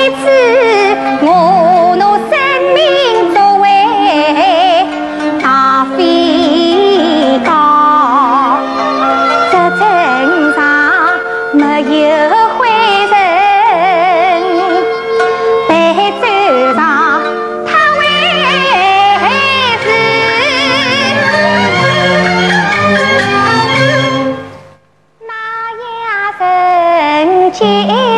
一次我拿生命做为大飞刀这阵上没有灰尘带走上他会是